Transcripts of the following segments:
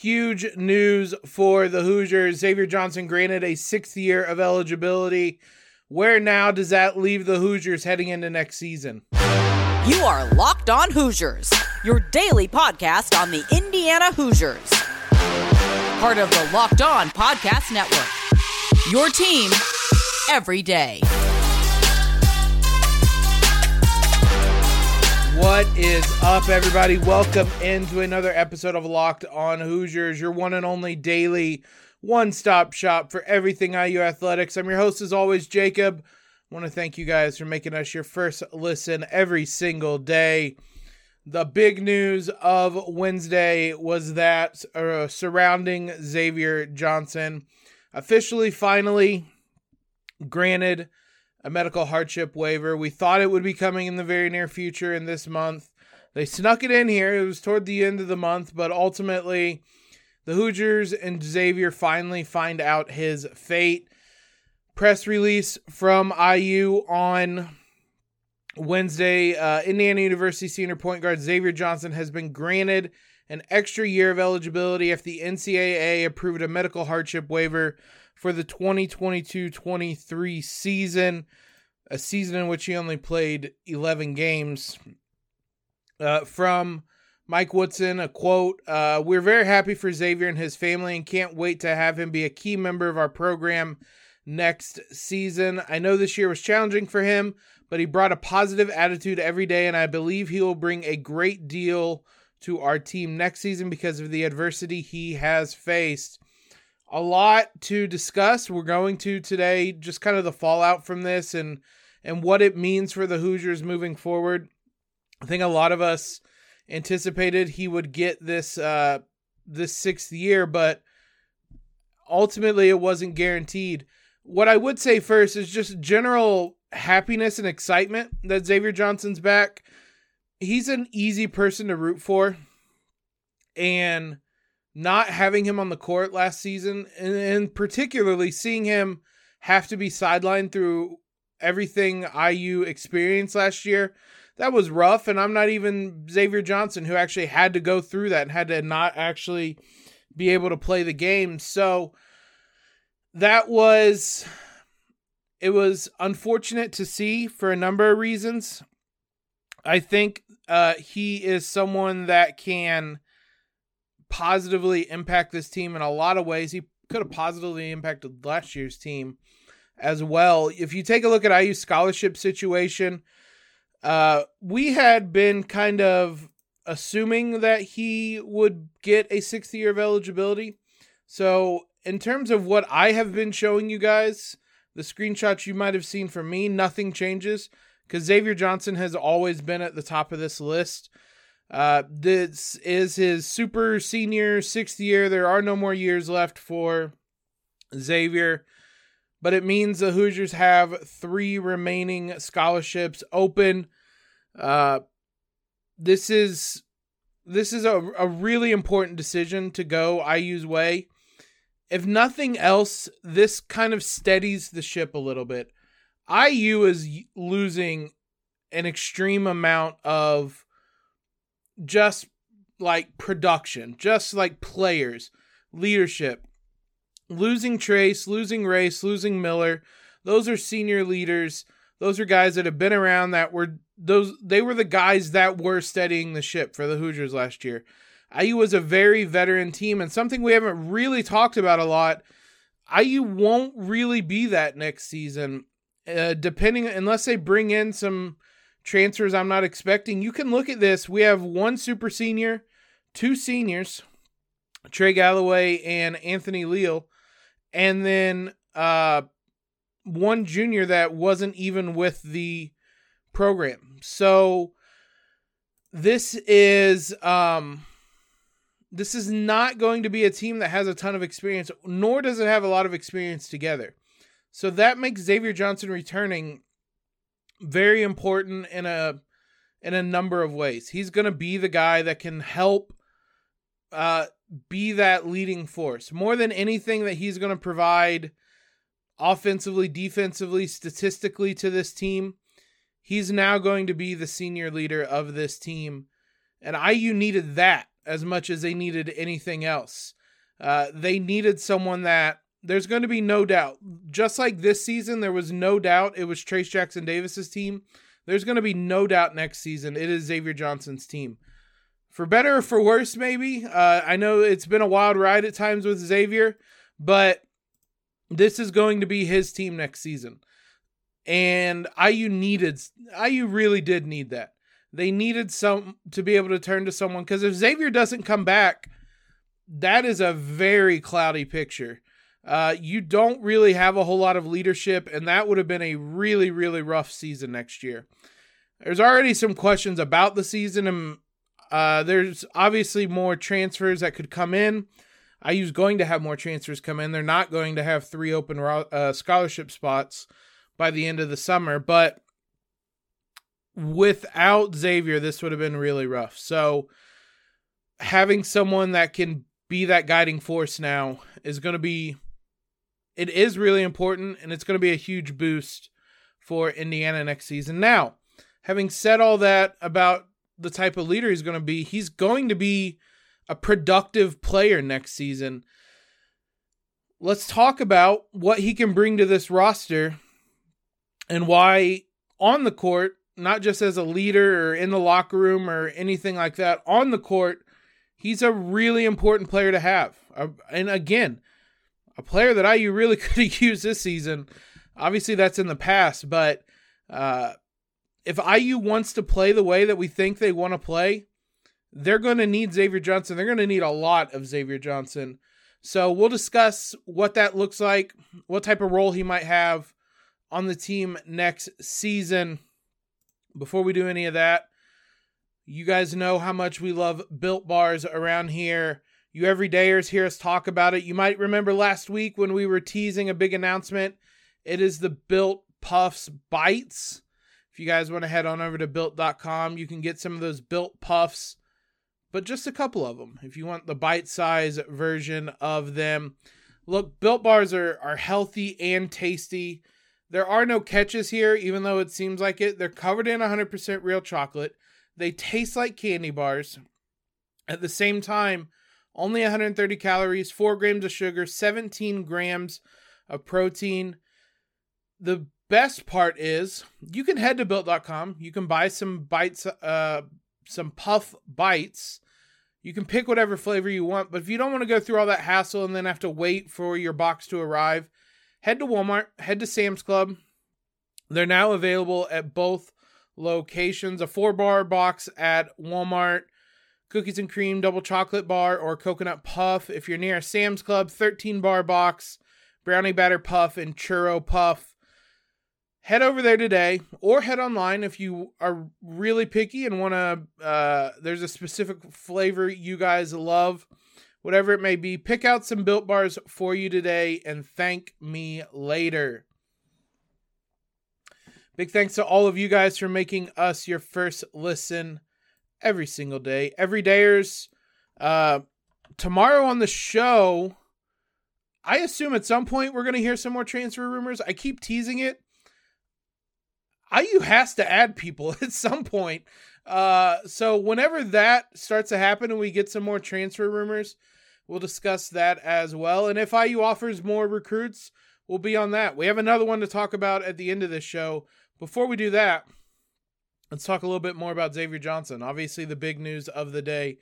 huge news for the Hoosiers. Xavier Johnson granted a sixth year of eligibility. Where now does that leave the Hoosiers heading into next season? You are Locked On Hoosiers, your daily podcast on the Indiana Hoosiers. Part of the Locked On Podcast Network. Your team every day. What is up, everybody? Welcome into another episode of Locked On Hoosiers, your one and only daily one stop shop for everything IU athletics. I'm your host, as always, Jacob. I want to thank you guys for making us your first listen every single day. The big news of Wednesday was that uh, surrounding Xavier Johnson officially, finally granted a medical hardship waiver. We thought it would be coming in the very near future in this month. They snuck it in here. It was toward the end of the month, but ultimately, the Hoosiers and Xavier finally find out his fate. Press release from IU on Wednesday uh, Indiana University senior point guard Xavier Johnson has been granted an extra year of eligibility if the NCAA approved a medical hardship waiver for the 2022 23 season, a season in which he only played 11 games. Uh, from Mike Woodson, a quote uh, We're very happy for Xavier and his family and can't wait to have him be a key member of our program next season. I know this year was challenging for him, but he brought a positive attitude every day, and I believe he will bring a great deal to our team next season because of the adversity he has faced a lot to discuss. We're going to today just kind of the fallout from this and and what it means for the Hoosiers moving forward. I think a lot of us anticipated he would get this uh this sixth year, but ultimately it wasn't guaranteed. What I would say first is just general happiness and excitement that Xavier Johnson's back. He's an easy person to root for. And not having him on the court last season, and, and particularly seeing him have to be sidelined through everything IU experienced last year, that was rough. And I'm not even Xavier Johnson, who actually had to go through that and had to not actually be able to play the game. So that was it was unfortunate to see for a number of reasons. I think uh, he is someone that can positively impact this team in a lot of ways. He could have positively impacted last year's team as well. If you take a look at IU scholarship situation, uh, we had been kind of assuming that he would get a sixth year of eligibility. So, in terms of what I have been showing you guys, the screenshots you might have seen from me, nothing changes because Xavier Johnson has always been at the top of this list. Uh, this is his super senior sixth year. There are no more years left for Xavier, but it means the Hoosiers have three remaining scholarships open. Uh, this is this is a, a really important decision to go IU's way. If nothing else, this kind of steadies the ship a little bit. IU is losing an extreme amount of just like production, just like players, leadership. Losing Trayce, losing Race, losing Miller, those are senior leaders. Those are guys that have been around that were those they were the guys that were steadying the ship for the Hoosiers last year. IU was a very veteran team and something we haven't really talked about a lot. IU won't really be that next season. Uh, depending unless they bring in some transfers I'm not expecting. You can look at this. We have one super senior, two seniors, Trey Galloway and Anthony Leal, and then uh, one junior that wasn't even with the program. So this is um this is not going to be a team that has a ton of experience, nor does it have a lot of experience together. So that makes Xavier Johnson returning very important in a in a number of ways. He's going to be the guy that can help uh be that leading force. More than anything that he's going to provide offensively, defensively, statistically to this team, he's now going to be the senior leader of this team. And IU needed that as much as they needed anything else. Uh, they needed someone that there's going to be no doubt. Just like this season, there was no doubt it was Trayce Jackson Davis's team. There's going to be no doubt next season it is Xavier Johnson's team. For better or for worse, maybe. Uh, I know it's been a wild ride at times with Xavier, but this is going to be his team next season. And IU needed, IU really did need that. They needed some to be able to turn to someone because if Xavier doesn't come back, that is a very cloudy picture. Uh, you don't really have a whole lot of leadership, and that would have been a really, really rough season next year. There's already some questions about the season, and uh, there's obviously more transfers that could come in. IU's going to have more transfers come in. They're not going to have three open uh, scholarship spots by the end of the summer, but without Xavier, this would have been really rough. So having someone that can be that guiding force now is going to be it is really important and it's going to be a huge boost for Indiana next season. Now, having said all that about the type of leader he's going to be, he's going to be a productive player next season. Let's talk about what he can bring to this roster and why on the court, not just as a leader or in the locker room or anything like that, on the court, he's a really important player to have. Uh, and again, a player that IU really could have used this season. Obviously, that's in the past, but uh, if IU wants to play the way that we think they want to play, they're going to need Xavier Johnson. They're going to need a lot of Xavier Johnson. So we'll discuss what that looks like, what type of role he might have on the team next season. Before we do any of that, you guys know how much we love built bars around here. You everydayers hear us talk about it. You might remember last week when we were teasing a big announcement. It is the Built Puffs Bites. If you guys want to head on over to built.com, you can get some of those built puffs, but just a couple of them if you want the bite size version of them. Look, built bars are, are healthy and tasty. There are no catches here, even though it seems like it. They're covered in 100% real chocolate. They taste like candy bars. At the same time, only 130 calories, 4 grams of sugar, 17 grams of protein. The best part is you can head to built.com. You can buy some bites, uh, some puff bites. You can pick whatever flavor you want, but if you don't want to go through all that hassle and then have to wait for your box to arrive, head to Walmart, head to Sam's Club. They're now available at both locations. A four bar box at Walmart cookies and cream double chocolate bar or coconut puff. If you're near a Sam's Club, 13 bar box, brownie batter puff, and churro puff. Head over there today or head online if you are really picky and want to. Uh, there's a specific flavor you guys love, whatever it may be. Pick out some built bars for you today and thank me later. Big thanks to all of you guys for making us your first listen every single day. Every dayers. Uh, tomorrow on the show, I assume at some point we're going to hear some more transfer rumors. I keep teasing it. IU has to add people at some point. Uh, so whenever that starts to happen and we get some more transfer rumors, we'll discuss that as well. And if IU offers more recruits, we'll be on that. We have another one to talk about at the end of this show. Before we do that, Let's talk a little bit more about Xavier Johnson. Obviously, the big news of the day.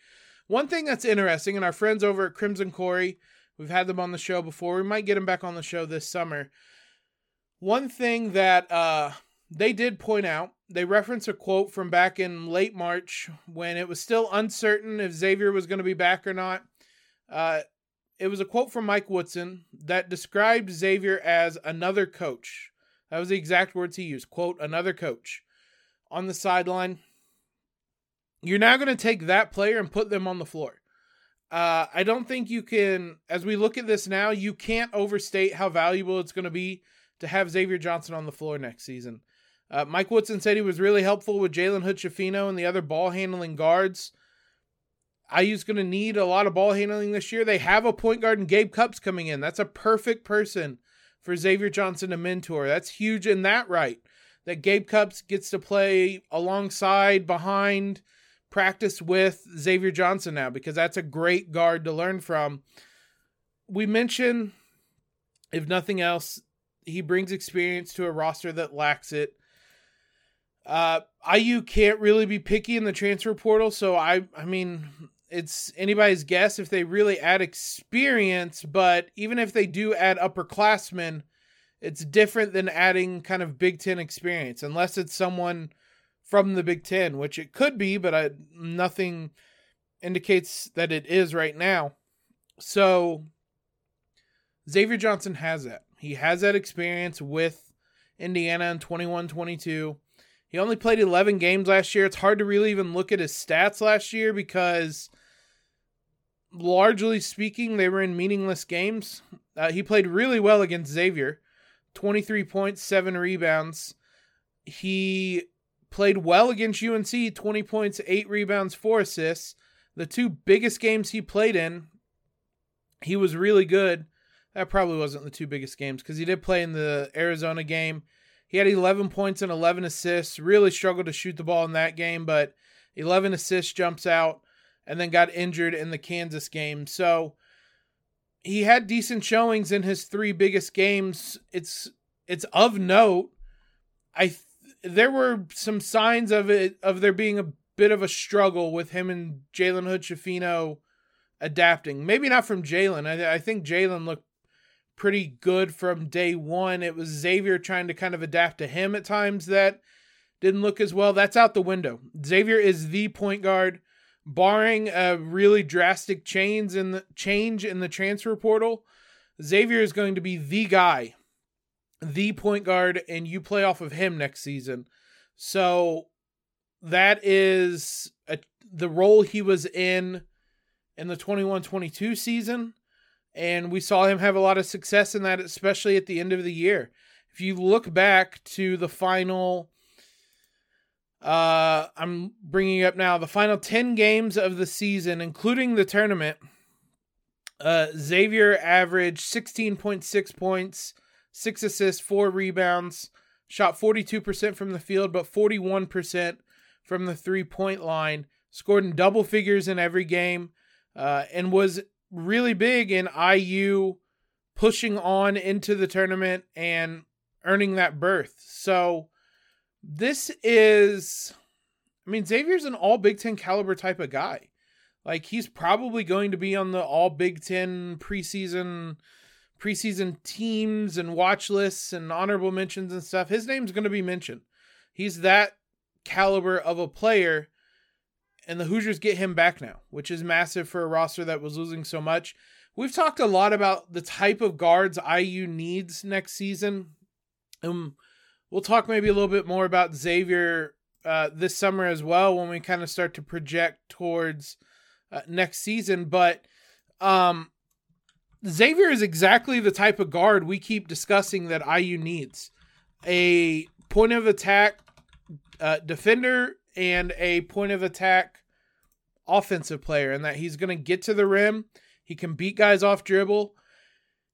One thing that's interesting, and our friends over at Crimson Quarry, we've had them on the show before. We might get them back on the show this summer. One thing that uh, they did point out, they reference a quote from back in late March when it was still uncertain if Xavier was going to be back or not. Uh, it was a quote from Mike Woodson that described Xavier as another coach. That was the exact words he used. Quote, another coach on the sideline. You're now going to take that player and put them on the floor. Uh, I don't think you can, as we look at this now, you can't overstate how valuable it's going to be to have Xavier Johnson on the floor next season. Uh, Mike Woodson said he was really helpful with Jalen Hood-Schifino and the other ball handling guards. IU's going to need a lot of ball handling this year. They have a point guard and Gabe Cupps coming in. That's a perfect person for Xavier Johnson to mentor. That's huge in that right that Gabe Cupps gets to play alongside, behind, practice with Xavier Johnson now because that's a great guard to learn from. We mentioned, if nothing else, he brings experience to a roster that lacks it. Uh, IU can't really be picky in the transfer portal, so I, I mean, it's anybody's guess if they really add experience. But even if they do add upperclassmen, it's different than adding kind of Big Ten experience, unless it's someone from the Big Ten, which it could be, but I, nothing indicates that it is right now. So Xavier Johnson has that. He has that experience with Indiana in 21 22. He only played 11 games last year. It's hard to really even look at his stats last year because, largely speaking, they were in meaningless games. Uh, he played really well against Xavier 23 points, 7 rebounds. He played well against UNC 20 points, 8 rebounds, 4 assists. The two biggest games he played in, he was really good. That probably wasn't the two biggest games because he did play in the Arizona game he had 11 points and 11 assists. Really struggled to shoot the ball in that game, but 11 assists jumps out and then got injured in the Kansas game. So he had decent showings in his three biggest games. It's it's of note. I there were some signs of it of there being a bit of a struggle with him and Jalen Hood Schifino adapting. Maybe not from Jalen. I, I think Jalen looked pretty good from day one. It was Xavier trying to kind of adapt to him at times that didn't look as well. That's out the window. Xavier is the point guard, barring a really drastic change in the change in the transfer portal. Xavier is going to be the guy, the point guard, and you play off of him next season. So that is a, the role he was in in the 21-22 season and we saw him have a lot of success in that, especially at the end of the year. If you look back to the final, uh, I'm bringing up now the final 10 games of the season, including the tournament. Uh, Xavier averaged 16.6 points, six assists, four rebounds, shot 42% from the field, but 41% from the three point line, scored in double figures in every game, uh, and was really big in IU pushing on into the tournament and earning that berth. So this is I mean Xavier's an all Big 10 caliber type of guy. Like he's probably going to be on the all Big 10 preseason preseason teams and watch lists and honorable mentions and stuff. His name's going to be mentioned. He's that caliber of a player and the Hoosiers get him back now, which is massive for a roster that was losing so much. We've talked a lot about the type of guards IU needs next season. Um, we'll talk maybe a little bit more about Xavier uh, this summer as well when we kind of start to project towards uh, next season. But um, Xavier is exactly the type of guard we keep discussing that IU needs a point of attack uh, defender and a point of attack offensive player, and that he's going to get to the rim. He can beat guys off dribble.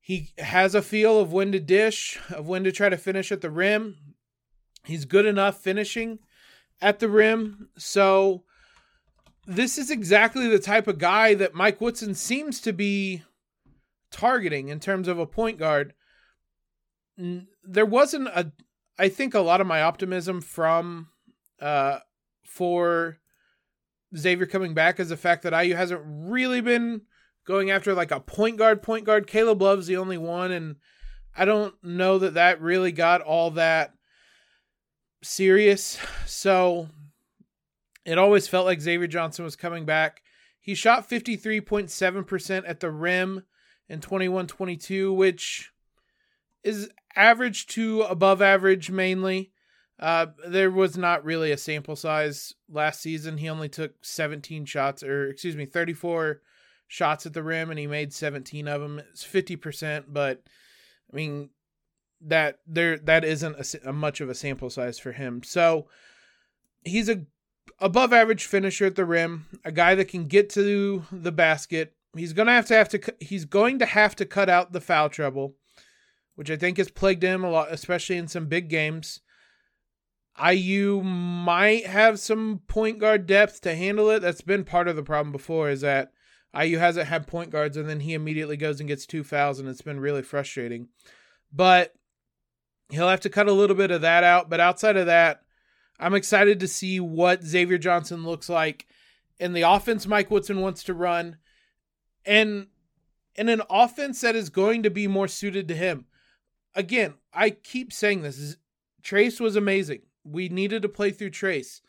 He has a feel of when to dish, of when to try to finish at the rim. He's good enough finishing at the rim. So, this is exactly the type of guy that Mike Woodson seems to be targeting in terms of a point guard. There wasn't a, I think a lot of my optimism from uh, for Xavier coming back is the fact that IU hasn't really been going after like a point guard, point guard. Caleb Love's the only one, and I don't know that that really got all that serious. So it always felt like Xavier Johnson was coming back. He shot 53.7% at the rim in 21 22, which is average to above average mainly. Uh, there was not really a sample size last season. He only took 17 shots, or excuse me, 34 shots at the rim, and he made 17 of them. It's 50%, but I mean that there that isn't a, a much of a sample size for him. So he's a above average finisher at the rim, a guy that can get to the basket. He's gonna have to have to he's going to have to cut out the foul trouble, which I think has plagued him a lot, especially in some big games. IU might have some point guard depth to handle it. That's been part of the problem before is that IU hasn't had point guards and then he immediately goes and gets two fouls and it's been really frustrating. But he'll have to cut a little bit of that out. But outside of that, I'm excited to see what Xavier Johnson looks like in the offense Mike Woodson wants to run and in an offense that is going to be more suited to him. Again, I keep saying this. Trayce was amazing. We needed to play through Trayce.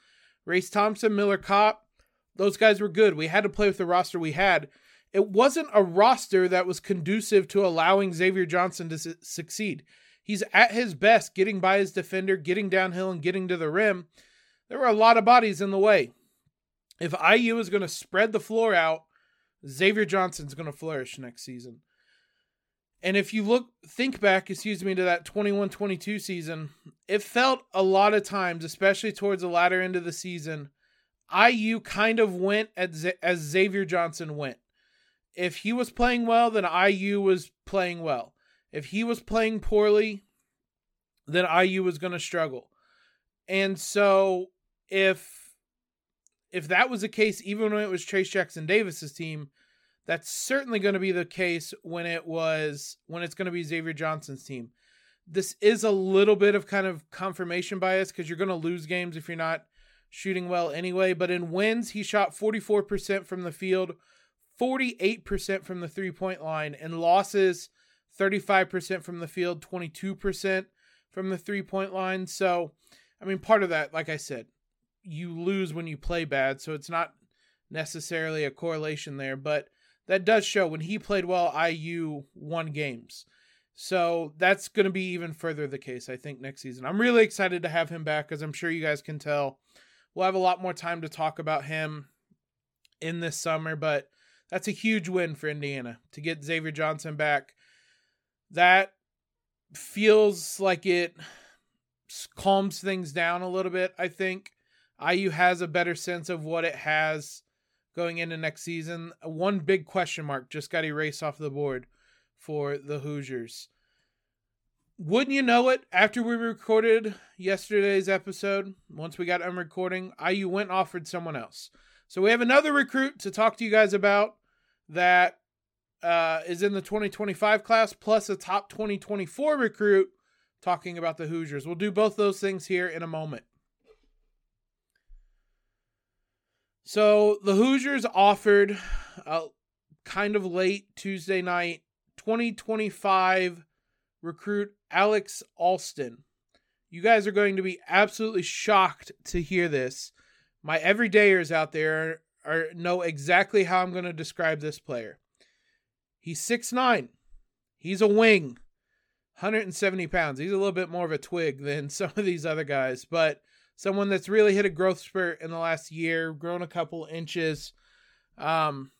Race Thompson, Miller Kopp, those guys were good. We had to play with the roster we had. It wasn't a roster that was conducive to allowing Xavier Johnson to su- succeed. He's at his best getting by his defender, getting downhill, and getting to the rim. There were a lot of bodies in the way. If IU is going to spread the floor out, Xavier Johnson's going to flourish next season. And if you look, think back, excuse me, to that 21 22 season, it felt a lot of times, especially towards the latter end of the season, IU kind of went as, as Xavier Johnson went. If he was playing well, then IU was playing well. If he was playing poorly, then IU was going to struggle. And so if if that was the case even when it was Trayce Jackson Davis's team, that's certainly going to be the case when it was when it's going to be Xavier Johnson's team. This is a little bit of kind of confirmation bias because you're going to lose games if you're not shooting well anyway. But in wins, he shot 44% from the field, 48% from the three point line, and losses 35% from the field, 22% from the three point line. So, I mean, part of that, like I said, you lose when you play bad. So it's not necessarily a correlation there. But that does show when he played well, IU won games. So that's going to be even further the case, I think, next season. I'm really excited to have him back, as I'm sure you guys can tell. We'll have a lot more time to talk about him in this summer, but that's a huge win for Indiana to get Xavier Johnson back. That feels like it calms things down a little bit, I think. IU has a better sense of what it has going into next season. One big question mark just got erased off the board for the Hoosiers. Wouldn't you know it? After we recorded yesterday's episode, once we got on recording, IU went offered someone else. So we have another recruit to talk to you guys about that uh, is in the 2025 class, plus a top 2024 recruit talking about the Hoosiers. We'll do both those things here in a moment. So the Hoosiers offered uh, kind of late Tuesday night 2025 recruit Aleks Alston. You guys are going to be absolutely shocked to hear this. My everydayers out there are, know exactly how I'm going to describe this player. He's six nine. He's a wing. 170 pounds. He's a little bit more of a twig than some of these other guys, but someone that's really hit a growth spurt in the last year, grown a couple inches. Um,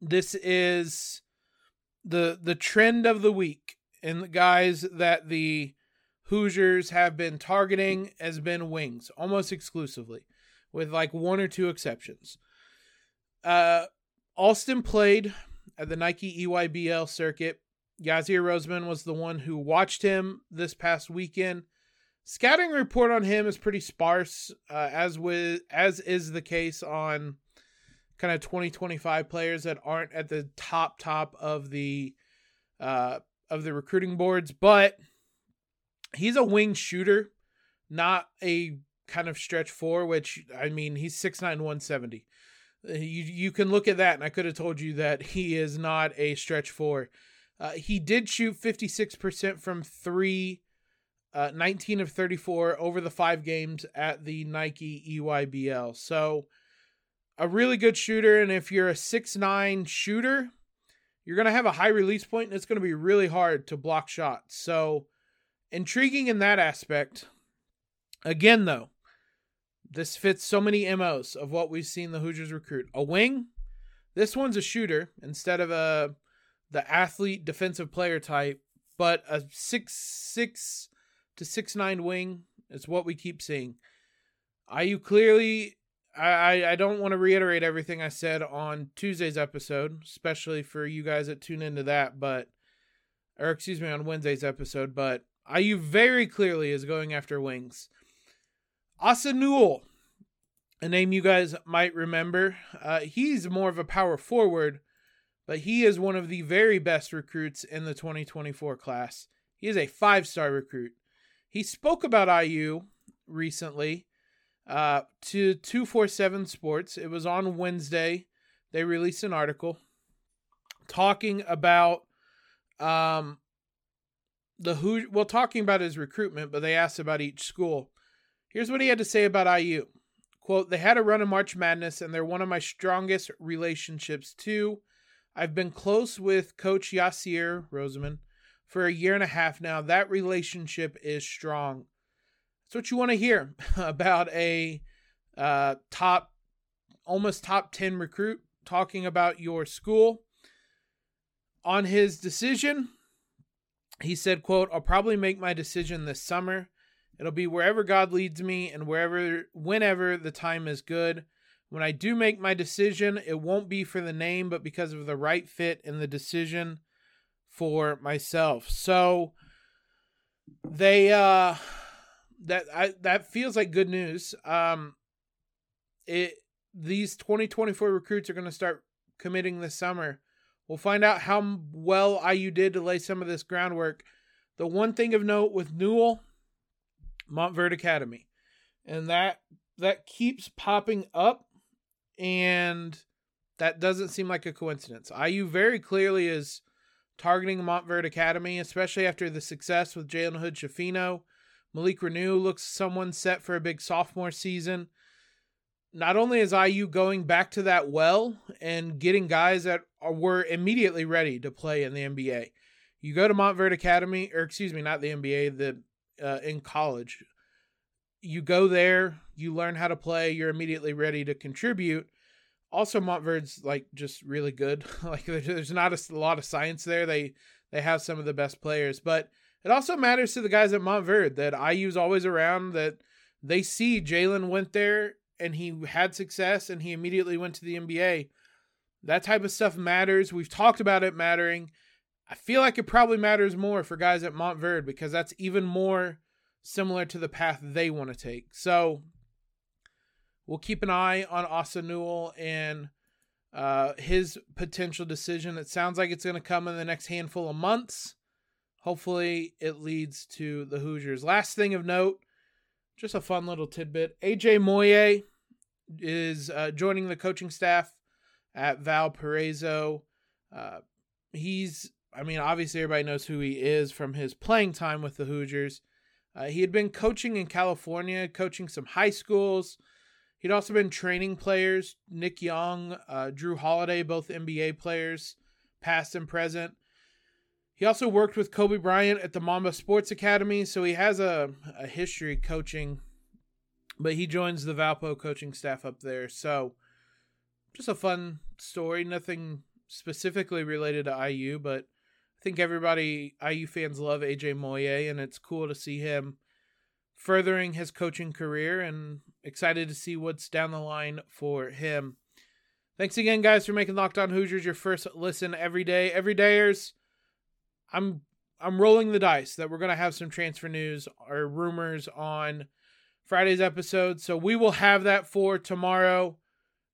this is the the trend of the week, and the guys that the Hoosiers have been targeting has been wings almost exclusively, with like one or two exceptions. Uh, Alston played at the Nike EYBL circuit. Yasir Rosemond was the one who watched him this past weekend Scouting report on him is pretty sparse, uh, as with as is the case on kind of 2025 players that aren't at the top top of the uh, of the recruiting boards. But he's a wing shooter, not a kind of stretch four. Which I mean, he's six nine one seventy. Uh, you you can look at that, and I could have told you that he is not a stretch four. Uh, he did shoot 56% from three uh, 19 of 34 over the five games at the Nike EYBL. So a really good shooter. And if you're a six nine shooter, you're going to have a high release point and it's going to be really hard to block shots. So intriguing in that aspect. Again, though, this fits so many MOs of what we've seen the Hoosiers recruit. A wing, this one's a shooter instead of a the athlete defensive player type, but a six six to six nine wing. is what we keep seeing. IU clearly I, I don't want to reiterate everything I said on Tuesday's episode, especially for you guys that tune into that, but or excuse me, on Wednesday's episode, but IU very clearly is going after wings. Asa Newell, a name you guys might remember. Uh, he's more of a power forward, but he is one of the very best recruits in the 2024 class. He is a five star recruit. He spoke about IU recently uh, to 247 Sports. It was on Wednesday. They released an article talking about um, the who well talking about his recruitment, but they asked about each school. Here's what he had to say about IU. Quote, they had a run of March Madness and they're one of my strongest relationships too. I've been close with Coach Yasir Rosemond for a year and a half now. That relationship is strong. That's what you want to hear about a uh, top, almost top 10 recruit talking about your school. On his decision, he said, quote, I'll probably make my decision this summer. It'll be wherever God leads me and wherever whenever the time is good. When I do make my decision, it won't be for the name, but because of the right fit and the decision for myself. So they uh that I that feels like good news. Um it these 2024 recruits are going to start committing this summer. We'll find out how well IU did to lay some of this groundwork. The one thing of note with Newell, Montverde Academy, and that that keeps popping up, and that doesn't seem like a coincidence. IU very clearly is targeting Montverde Academy, especially after the success with Jalen Hood Schifino. Malik Reneau looks someone set for a big sophomore season not only is IU going back to that well and getting guys that are, were immediately ready to play in the NBA. You go to Montverde Academy, or excuse me, not the NBA, the uh, in college. You go there, you learn how to play, you're immediately ready to contribute. Also, Montverde's like just really good. like there's not a lot of science there. They they have some of the best players, but it also matters to the guys at Montverde that IU's always around. That they see Jalen went there and he had success and he immediately went to the NBA. That type of stuff matters. We've talked about it mattering. I feel like it probably matters more for guys at Montverde because that's even more similar to the path they want to take. So we'll keep an eye on Asa Newell and uh, his potential decision. It sounds like it's going to come in the next handful of months. Hopefully, it leads to the Hoosiers. Last thing of note just a fun little tidbit. AJ Moye is uh, joining the coaching staff at Valparaiso. Uh, he's, I mean, obviously everybody knows who he is from his playing time with the Hoosiers. Uh, he had been coaching in California, coaching some high schools. He'd also been training players, Nick Young, uh, Jrue Holiday, both NBA players, past and present. He also worked with Kobe Bryant at the Mamba Sports Academy, so he has a, a history coaching, but he joins the Valpo coaching staff up there. So just a fun story, nothing specifically related to IU, but I think everybody, IU fans love AJ Moye, and it's cool to see him furthering his coaching career and excited to see what's down the line for him. Thanks again, guys, for making Locked On Hoosiers your first listen every day. Everydayers I'm I'm rolling the dice that we're gonna have some transfer news or rumors on Friday's episode. So we will have that for tomorrow.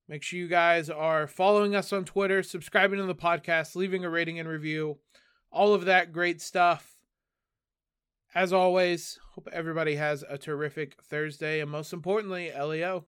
Make sure you guys are following us on Twitter, subscribing to the podcast, leaving a rating and review, all of that great stuff. As always, hope everybody has a terrific Thursday and most importantly, LEO.